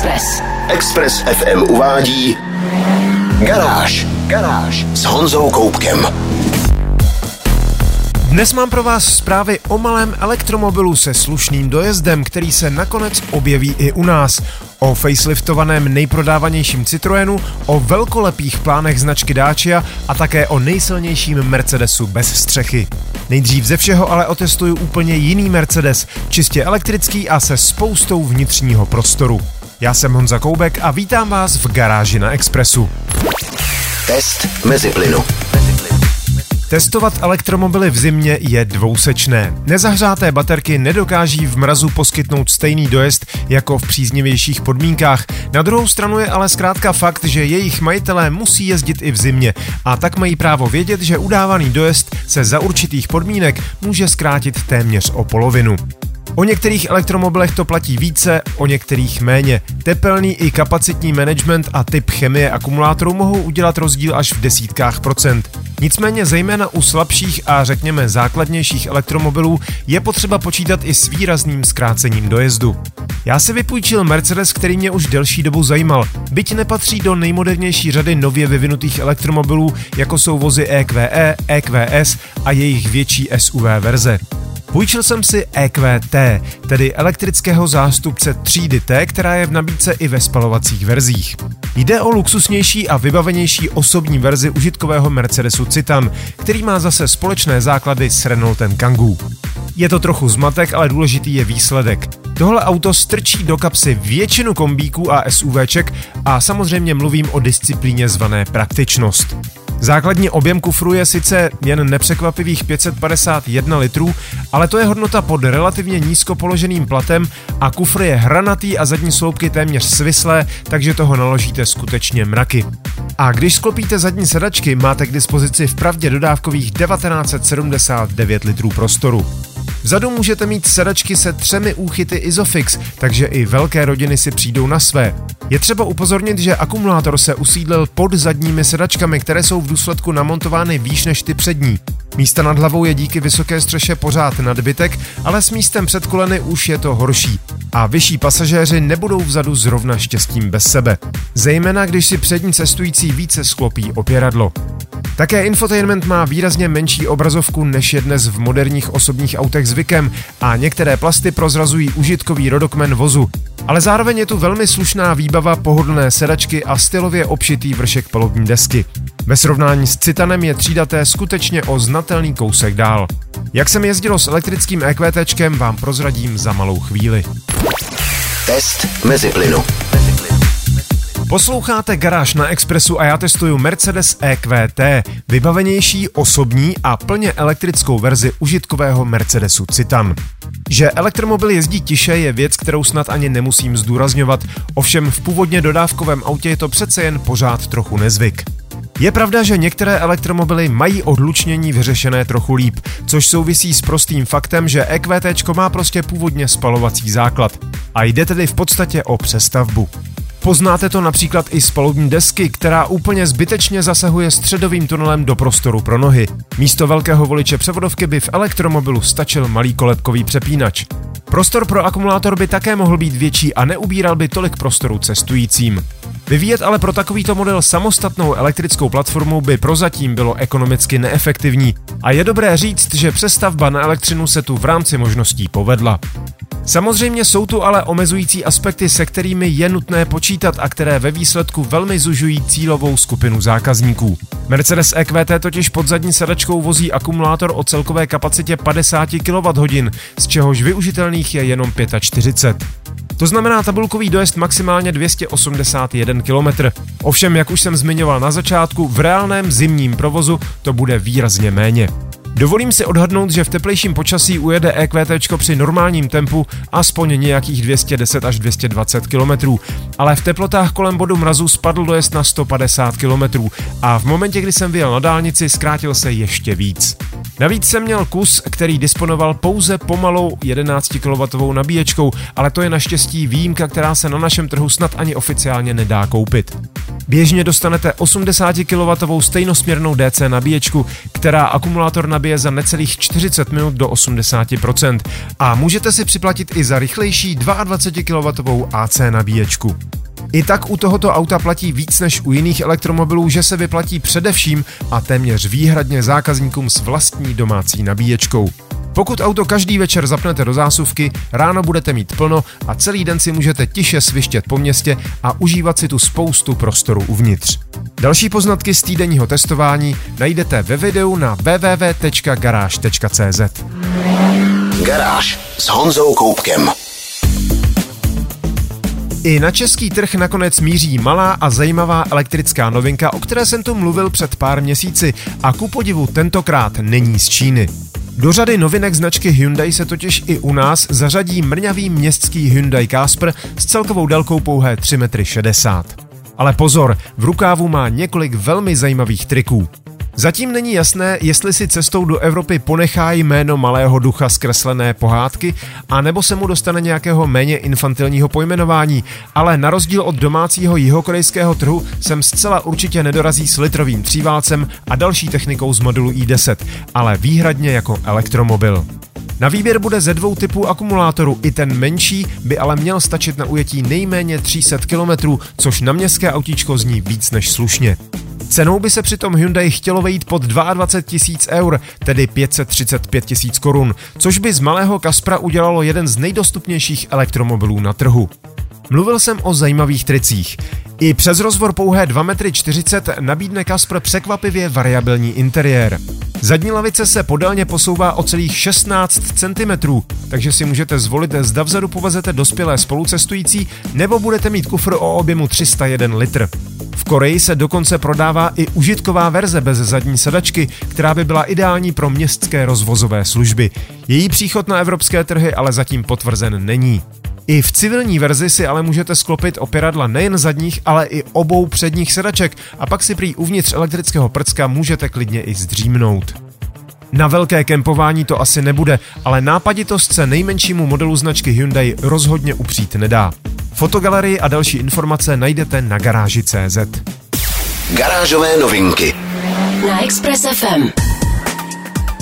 Express. Express FM uvádí Garáž. Garáž s Honzou Koupkem. Dnes mám pro vás zprávy o malém elektromobilu se slušným dojezdem, který se nakonec objeví i u nás. O faceliftovaném nejprodávanějším Citroenu, o velkolepých plánech značky Dacia a také o nejsilnějším Mercedesu bez střechy. Nejdřív ze všeho ale otestuju úplně jiný Mercedes, čistě elektrický a se spoustou vnitřního prostoru. Já jsem Honza Koubek a vítám vás v garáži na Expressu. Test mezi plynu. Testovat elektromobily v zimě je dvousečné. Nezahřáté baterky nedokáží v mrazu poskytnout stejný dojezd jako v příznivějších podmínkách. Na druhou stranu je ale zkrátka fakt, že jejich majitelé musí jezdit i v zimě a tak mají právo vědět, že udávaný dojezd se za určitých podmínek může zkrátit téměř o polovinu. O některých elektromobilech to platí více, o některých méně. Tepelný i kapacitní management a typ chemie akumulátorů mohou udělat rozdíl až v desítkách procent. Nicméně zejména u slabších a řekněme základnějších elektromobilů je potřeba počítat i s výrazným zkrácením dojezdu. Já si vypůjčil Mercedes, který mě už delší dobu zajímal, byť nepatří do nejmodernější řady nově vyvinutých elektromobilů, jako jsou vozy EQE, EQS a jejich větší SUV verze. Půjčil jsem si EQT, tedy elektrického zástupce třídy T, která je v nabídce i ve spalovacích verzích. Jde o luxusnější a vybavenější osobní verzi užitkového Mercedesu Citan, který má zase společné základy s Renaultem Kangoo. Je to trochu zmatek, ale důležitý je výsledek. Tohle auto strčí do kapsy většinu kombíků a SUVček a samozřejmě mluvím o disciplíně zvané praktičnost. Základní objem kufru je sice jen nepřekvapivých 551 litrů, ale to je hodnota pod relativně nízko položeným platem a kufr je hranatý a zadní sloupky téměř svislé, takže toho naložíte skutečně mraky. A když sklopíte zadní sedačky, máte k dispozici v pravdě dodávkových 1979 litrů prostoru. Vzadu můžete mít sedačky se třemi úchyty Isofix, takže i velké rodiny si přijdou na své. Je třeba upozornit, že akumulátor se usídlil pod zadními sedačkami, které jsou v důsledku namontovány výš než ty přední. Místa nad hlavou je díky vysoké střeše pořád nadbytek, ale s místem před koleny už je to horší. A vyšší pasažéři nebudou vzadu zrovna štěstím bez sebe. Zejména když si přední cestující více sklopí opěradlo. Také infotainment má výrazně menší obrazovku než je dnes v moderních osobních autech zvykem a některé plasty prozrazují užitkový rodokmen vozu. Ale zároveň je tu velmi slušná výbava pohodlné sedačky a stylově obšitý vršek palubní desky. Ve srovnání s Citanem je třídaté skutečně o znatelný kousek dál. Jak jsem jezdilo s elektrickým EQTčkem, vám prozradím za malou chvíli. Test mezi plynu. Posloucháte Garáž na Expressu a já testuju Mercedes EQT, vybavenější, osobní a plně elektrickou verzi užitkového Mercedesu Citan. Že elektromobil jezdí tiše je věc, kterou snad ani nemusím zdůrazňovat, ovšem v původně dodávkovém autě je to přece jen pořád trochu nezvyk. Je pravda, že některé elektromobily mají odlučnění vyřešené trochu líp, což souvisí s prostým faktem, že EQT má prostě původně spalovací základ. A jde tedy v podstatě o přestavbu. Poznáte to například i z palubní desky, která úplně zbytečně zasahuje středovým tunelem do prostoru pro nohy. Místo velkého voliče převodovky by v elektromobilu stačil malý kolebkový přepínač. Prostor pro akumulátor by také mohl být větší a neubíral by tolik prostoru cestujícím. Vyvíjet ale pro takovýto model samostatnou elektrickou platformu by prozatím bylo ekonomicky neefektivní a je dobré říct, že přestavba na elektřinu se tu v rámci možností povedla. Samozřejmě jsou tu ale omezující aspekty, se kterými je nutné počítat a které ve výsledku velmi zužují cílovou skupinu zákazníků. Mercedes EQT totiž pod zadní sedačkou vozí akumulátor o celkové kapacitě 50 kWh, z čehož využitelných je jenom 45. To znamená tabulkový dojezd maximálně 281 km. Ovšem, jak už jsem zmiňoval na začátku, v reálném zimním provozu to bude výrazně méně. Dovolím si odhadnout, že v teplejším počasí ujede EQT při normálním tempu aspoň nějakých 210 až 220 km, ale v teplotách kolem bodu mrazu spadl dojezd na 150 km a v momentě, kdy jsem vyjel na dálnici, zkrátil se ještě víc. Navíc jsem měl kus, který disponoval pouze pomalou 11 kW nabíječkou, ale to je naštěstí výjimka, která se na našem trhu snad ani oficiálně nedá koupit. Běžně dostanete 80 kW stejnosměrnou DC nabíječku, která akumulátor nabije za necelých 40 minut do 80% a můžete si připlatit i za rychlejší 22 kW AC nabíječku. I tak u tohoto auta platí víc než u jiných elektromobilů, že se vyplatí především a téměř výhradně zákazníkům s vlastní domácí nabíječkou. Pokud auto každý večer zapnete do zásuvky, ráno budete mít plno a celý den si můžete tiše svištět po městě a užívat si tu spoustu prostoru uvnitř. Další poznatky z týdenního testování najdete ve videu na www.garáž.cz. Garáž s Honzou Koupkem. I na český trh nakonec míří malá a zajímavá elektrická novinka, o které jsem tu mluvil před pár měsíci a ku podivu tentokrát není z Číny. Do řady novinek značky Hyundai se totiž i u nás zařadí mrňavý městský Hyundai Casper s celkovou délkou pouhé 3,60 m. Ale pozor, v rukávu má několik velmi zajímavých triků. Zatím není jasné, jestli si cestou do Evropy ponechá jméno malého ducha zkreslené pohádky, a nebo se mu dostane nějakého méně infantilního pojmenování, ale na rozdíl od domácího jihokorejského trhu sem zcela určitě nedorazí s litrovým tříválcem a další technikou z modulu i10, ale výhradně jako elektromobil. Na výběr bude ze dvou typů akumulátoru, i ten menší by ale měl stačit na ujetí nejméně 300 km, což na městské autíčko zní víc než slušně. Cenou by se přitom Hyundai chtělo vejít pod 22 tisíc eur, tedy 535 tisíc korun, což by z malého Kaspra udělalo jeden z nejdostupnějších elektromobilů na trhu. Mluvil jsem o zajímavých tricích. I přes rozvor pouhé 2,40 m nabídne Kasper překvapivě variabilní interiér. Zadní lavice se podélně posouvá o celých 16 cm, takže si můžete zvolit, zda vzadu povezete dospělé spolucestující nebo budete mít kufr o objemu 301 litr. Koreji se dokonce prodává i užitková verze bez zadní sedačky, která by byla ideální pro městské rozvozové služby. Její příchod na evropské trhy ale zatím potvrzen není. I v civilní verzi si ale můžete sklopit opěradla nejen zadních, ale i obou předních sedaček a pak si prý uvnitř elektrického prcka můžete klidně i zdřímnout. Na velké kempování to asi nebude, ale nápaditost se nejmenšímu modelu značky Hyundai rozhodně upřít nedá. Fotogalerii a další informace najdete na garáži.cz. Garážové novinky Na Express FM.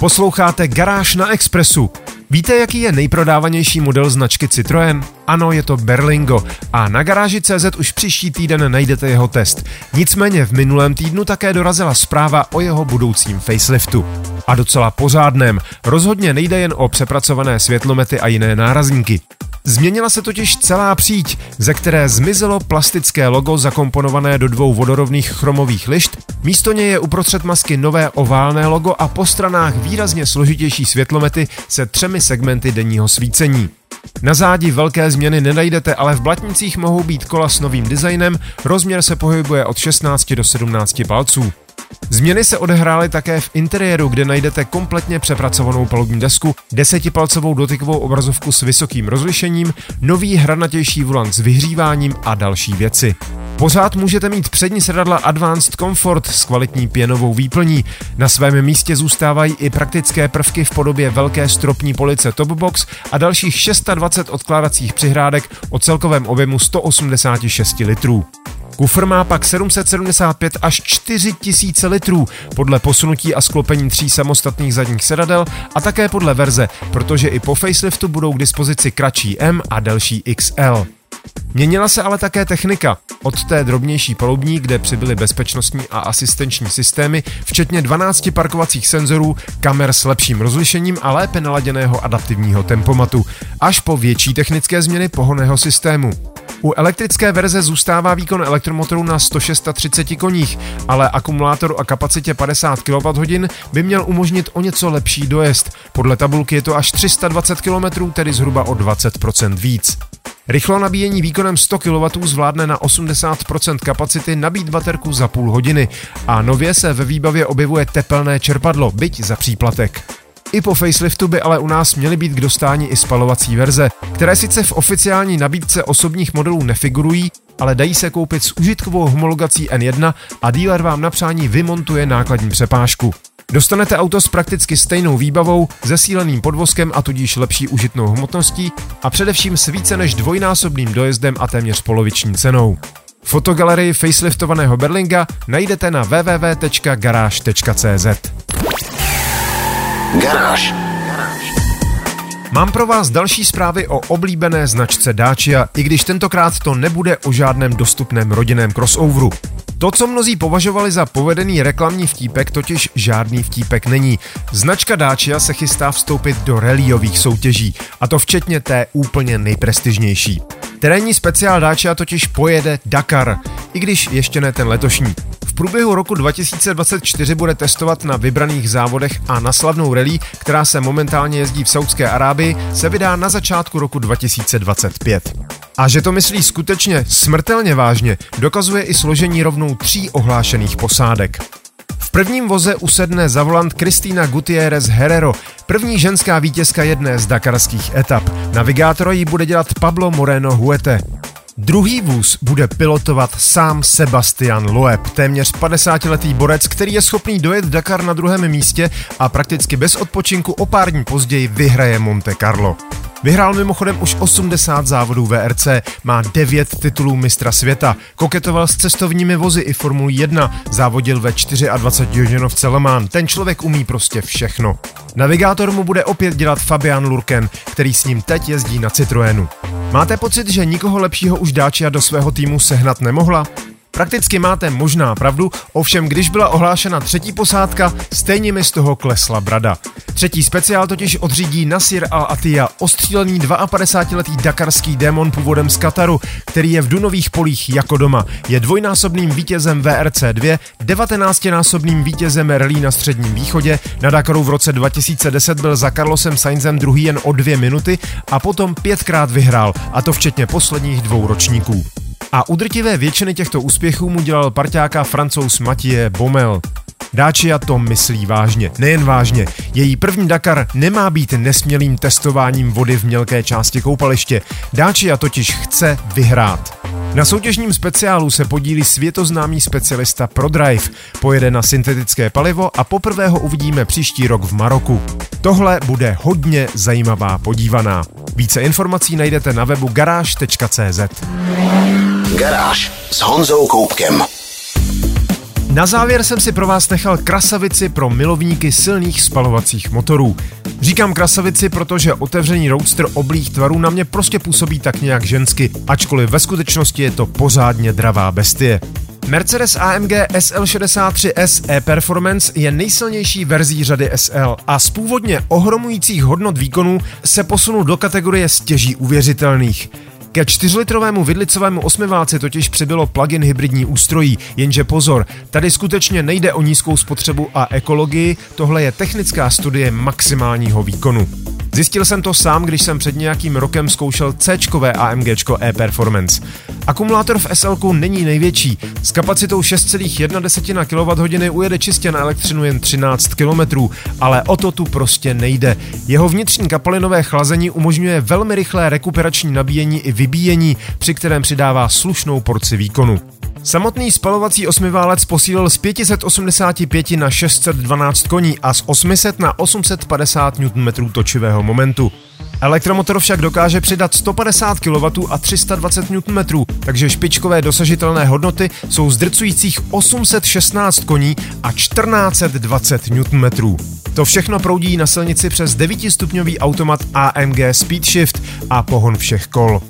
Posloucháte Garáž na Expressu. Víte, jaký je nejprodávanější model značky Citroën? Ano, je to Berlingo a na garáži CZ už příští týden najdete jeho test. Nicméně v minulém týdnu také dorazila zpráva o jeho budoucím faceliftu. A docela pořádném. Rozhodně nejde jen o přepracované světlomety a jiné nárazníky. Změnila se totiž celá příď, ze které zmizelo plastické logo zakomponované do dvou vodorovných chromových lišt, místo něj je uprostřed masky nové oválné logo a po stranách výrazně složitější světlomety se třemi segmenty denního svícení. Na zádi velké změny nenajdete, ale v blatnicích mohou být kola s novým designem, rozměr se pohybuje od 16 do 17 palců. Změny se odehrály také v interiéru, kde najdete kompletně přepracovanou palubní desku, desetipalcovou dotykovou obrazovku s vysokým rozlišením, nový hranatější volant s vyhříváním a další věci. Pořád můžete mít přední sedadla Advanced Comfort s kvalitní pěnovou výplní. Na svém místě zůstávají i praktické prvky v podobě velké stropní police Topbox a dalších 620 odkládacích přihrádek o celkovém objemu 186 litrů. Kufr má pak 775 až 4000 litrů podle posunutí a sklopení tří samostatných zadních sedadel a také podle verze, protože i po faceliftu budou k dispozici kratší M a delší XL. Měnila se ale také technika. Od té drobnější palubní, kde přibyly bezpečnostní a asistenční systémy, včetně 12 parkovacích senzorů, kamer s lepším rozlišením a lépe naladěného adaptivního tempomatu, až po větší technické změny pohoného systému. U elektrické verze zůstává výkon elektromotoru na 136 koních, ale akumulátor a kapacitě 50 kWh by měl umožnit o něco lepší dojezd. Podle tabulky je to až 320 km, tedy zhruba o 20% víc. Rychlo nabíjení výkonem 100 kW zvládne na 80% kapacity nabít baterku za půl hodiny a nově se ve výbavě objevuje tepelné čerpadlo, byť za příplatek. I po faceliftu by ale u nás měly být k dostání i spalovací verze, které sice v oficiální nabídce osobních modelů nefigurují, ale dají se koupit s užitkovou homologací N1 a dealer vám na přání vymontuje nákladní přepážku. Dostanete auto s prakticky stejnou výbavou, zesíleným podvozkem a tudíž lepší užitnou hmotností a především s více než dvojnásobným dojezdem a téměř poloviční cenou. Fotogalerii faceliftovaného Berlinga najdete na www.garage.cz. Garáž. Mám pro vás další zprávy o oblíbené značce Dacia, i když tentokrát to nebude o žádném dostupném rodinném crossoveru. To, co mnozí považovali za povedený reklamní vtípek, totiž žádný vtípek není. Značka Dacia se chystá vstoupit do rallyových soutěží, a to včetně té úplně nejprestižnější. Terénní speciál Dacia totiž pojede Dakar, i když ještě ne ten letošní. Průběhu roku 2024 bude testovat na vybraných závodech a na slavnou rally, která se momentálně jezdí v Saudské Arábii, se vydá na začátku roku 2025. A že to myslí skutečně smrtelně vážně, dokazuje i složení rovnou tří ohlášených posádek. V prvním voze usedne za volant Kristýna Gutierrez Herrero, první ženská vítězka jedné z dakarských etap. Navigátora jí bude dělat Pablo Moreno Huete. Druhý vůz bude pilotovat sám Sebastian Loeb, téměř 50-letý borec, který je schopný dojet Dakar na druhém místě a prakticky bez odpočinku o pár dní později vyhraje Monte Carlo. Vyhrál mimochodem už 80 závodů VRC, má 9 titulů mistra světa, koketoval s cestovními vozy i Formuli 1, závodil ve 24 hodinovce Le Mans, ten člověk umí prostě všechno. Navigátor mu bude opět dělat Fabian Lurken, který s ním teď jezdí na Citroenu. Máte pocit, že nikoho lepšího už Dacia do svého týmu sehnat nemohla? Prakticky máte možná pravdu, ovšem když byla ohlášena třetí posádka, stejně mi z toho klesla brada. Třetí speciál totiž odřídí Nasir al-Attiyah, ostřílený 52-letý dakarský démon původem z Kataru, který je v Dunových polích jako doma. Je dvojnásobným vítězem VRC2, 19-násobným vítězem rally na středním východě, na Dakaru v roce 2010 byl za Carlosem Sainzem druhý jen o dvě minuty a potom pětkrát vyhrál, a to včetně posledních dvou ročníků. A udrtivé většiny těchto úspěchů mu dělal parťáka francouz Mathieu Bomel. Dacia to myslí vážně, nejen vážně. Její první Dakar nemá být nesmělým testováním vody v mělké části koupaliště. Dacia totiž chce vyhrát. Na soutěžním speciálu se podílí světoznámý specialista ProDrive. Pojede na syntetické palivo a poprvé ho uvidíme příští rok v Maroku. Tohle bude hodně zajímavá podívaná. Více informací najdete na webu garáž.cz. Garáž s Honzou Koupkem. Na závěr jsem si pro vás nechal krasavici pro milovníky silných spalovacích motorů. Říkám krasavici, protože otevřený roadster oblých tvarů na mě prostě působí tak nějak žensky, ačkoliv ve skutečnosti je to pořádně dravá bestie. Mercedes AMG SL63S e-Performance je nejsilnější verzí řady SL a z původně ohromujících hodnot výkonů se posunul do kategorie stěží uvěřitelných. Ke čtyřlitrovému vidlicovému osmiválci totiž přibylo plug-in hybridní ústrojí, jenže pozor, tady skutečně nejde o nízkou spotřebu a ekologii, tohle je technická studie maximálního výkonu. Zjistil jsem to sám, když jsem před nějakým rokem zkoušel C AMG e-Performance. Akumulátor v SL není největší. S kapacitou 6,1 kWh ujede čistě na elektřinu jen 13 km, ale o to tu prostě nejde. Jeho vnitřní kapolinové chlazení umožňuje velmi rychlé rekuperační nabíjení i vybíjení, při kterém přidává slušnou porci výkonu. Samotný spalovací osmiválec posílil z 585 na 612 koní a z 800 na 850 Nm točivého momentu. Elektromotor však dokáže přidat 150 kW a 320 Nm, takže špičkové dosažitelné hodnoty jsou zdrcujících 816 koní a 1420 Nm. To všechno proudí na silnici přes 9-stupňový automat AMG Speedshift a pohon všech kol.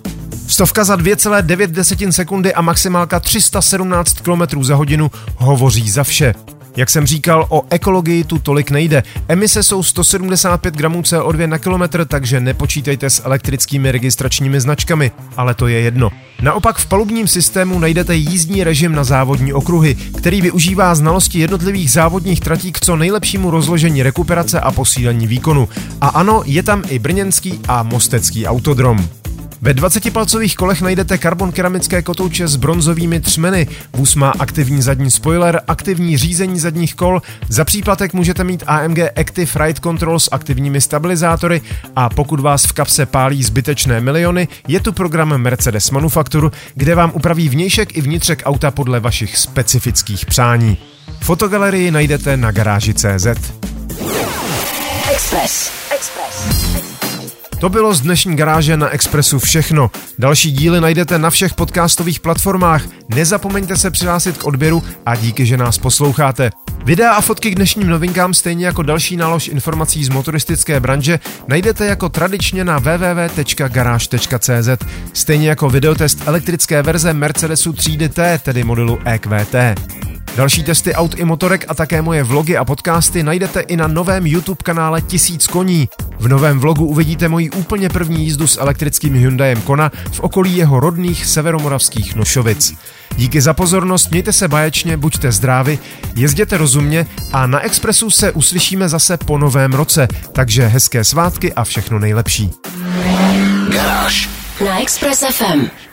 Stovka za 2,9 sekundy a maximálka 317 km za hodinu hovoří za vše. Jak jsem říkal, o ekologii tu tolik nejde. Emise jsou 175 gramů CO2 na kilometr, takže nepočítejte s elektrickými registračními značkami, ale to je jedno. Naopak v palubním systému najdete jízdní režim na závodní okruhy, který využívá znalosti jednotlivých závodních tratí k co nejlepšímu rozložení rekuperace a posílení výkonu. A ano, je tam i brněnský a mostecký autodrom. Ve 20-palcových kolech najdete karbon keramické kotouče s bronzovými třmeny. Vůz má aktivní zadní spoiler, aktivní řízení zadních kol. Za příplatek můžete mít AMG Active Ride Control s aktivními stabilizátory a pokud vás v kapse pálí zbytečné miliony, je tu program Mercedes Manufacture, kde vám upraví vnějšek i vnitřek auta podle vašich specifických přání. Fotogalerii najdete na garáži.cz. Express. To bylo z dnešní garáže na Expressu všechno. Další díly najdete na všech podcastových platformách. Nezapomeňte se přihlásit k odběru a díky, že nás posloucháte. Videa a fotky k dnešním novinkám, stejně jako další nálož informací z motoristické branže, najdete jako tradičně na www.garage.cz, stejně jako videotest elektrické verze Mercedesu třídy T, tedy modelu EQT. Další testy aut i motorek a také moje vlogy a podcasty najdete i na novém YouTube kanále Tisíc koní. V novém vlogu uvidíte moji úplně první jízdu s elektrickým Hyundaiem Kona v okolí jeho rodných severomoravských Nošovic. Díky za pozornost, mějte se báječně, buďte zdraví, jezděte rozumně a na Expressu se uslyšíme zase po novém roce, takže hezké svátky a všechno nejlepší. Garáž Na Express FM.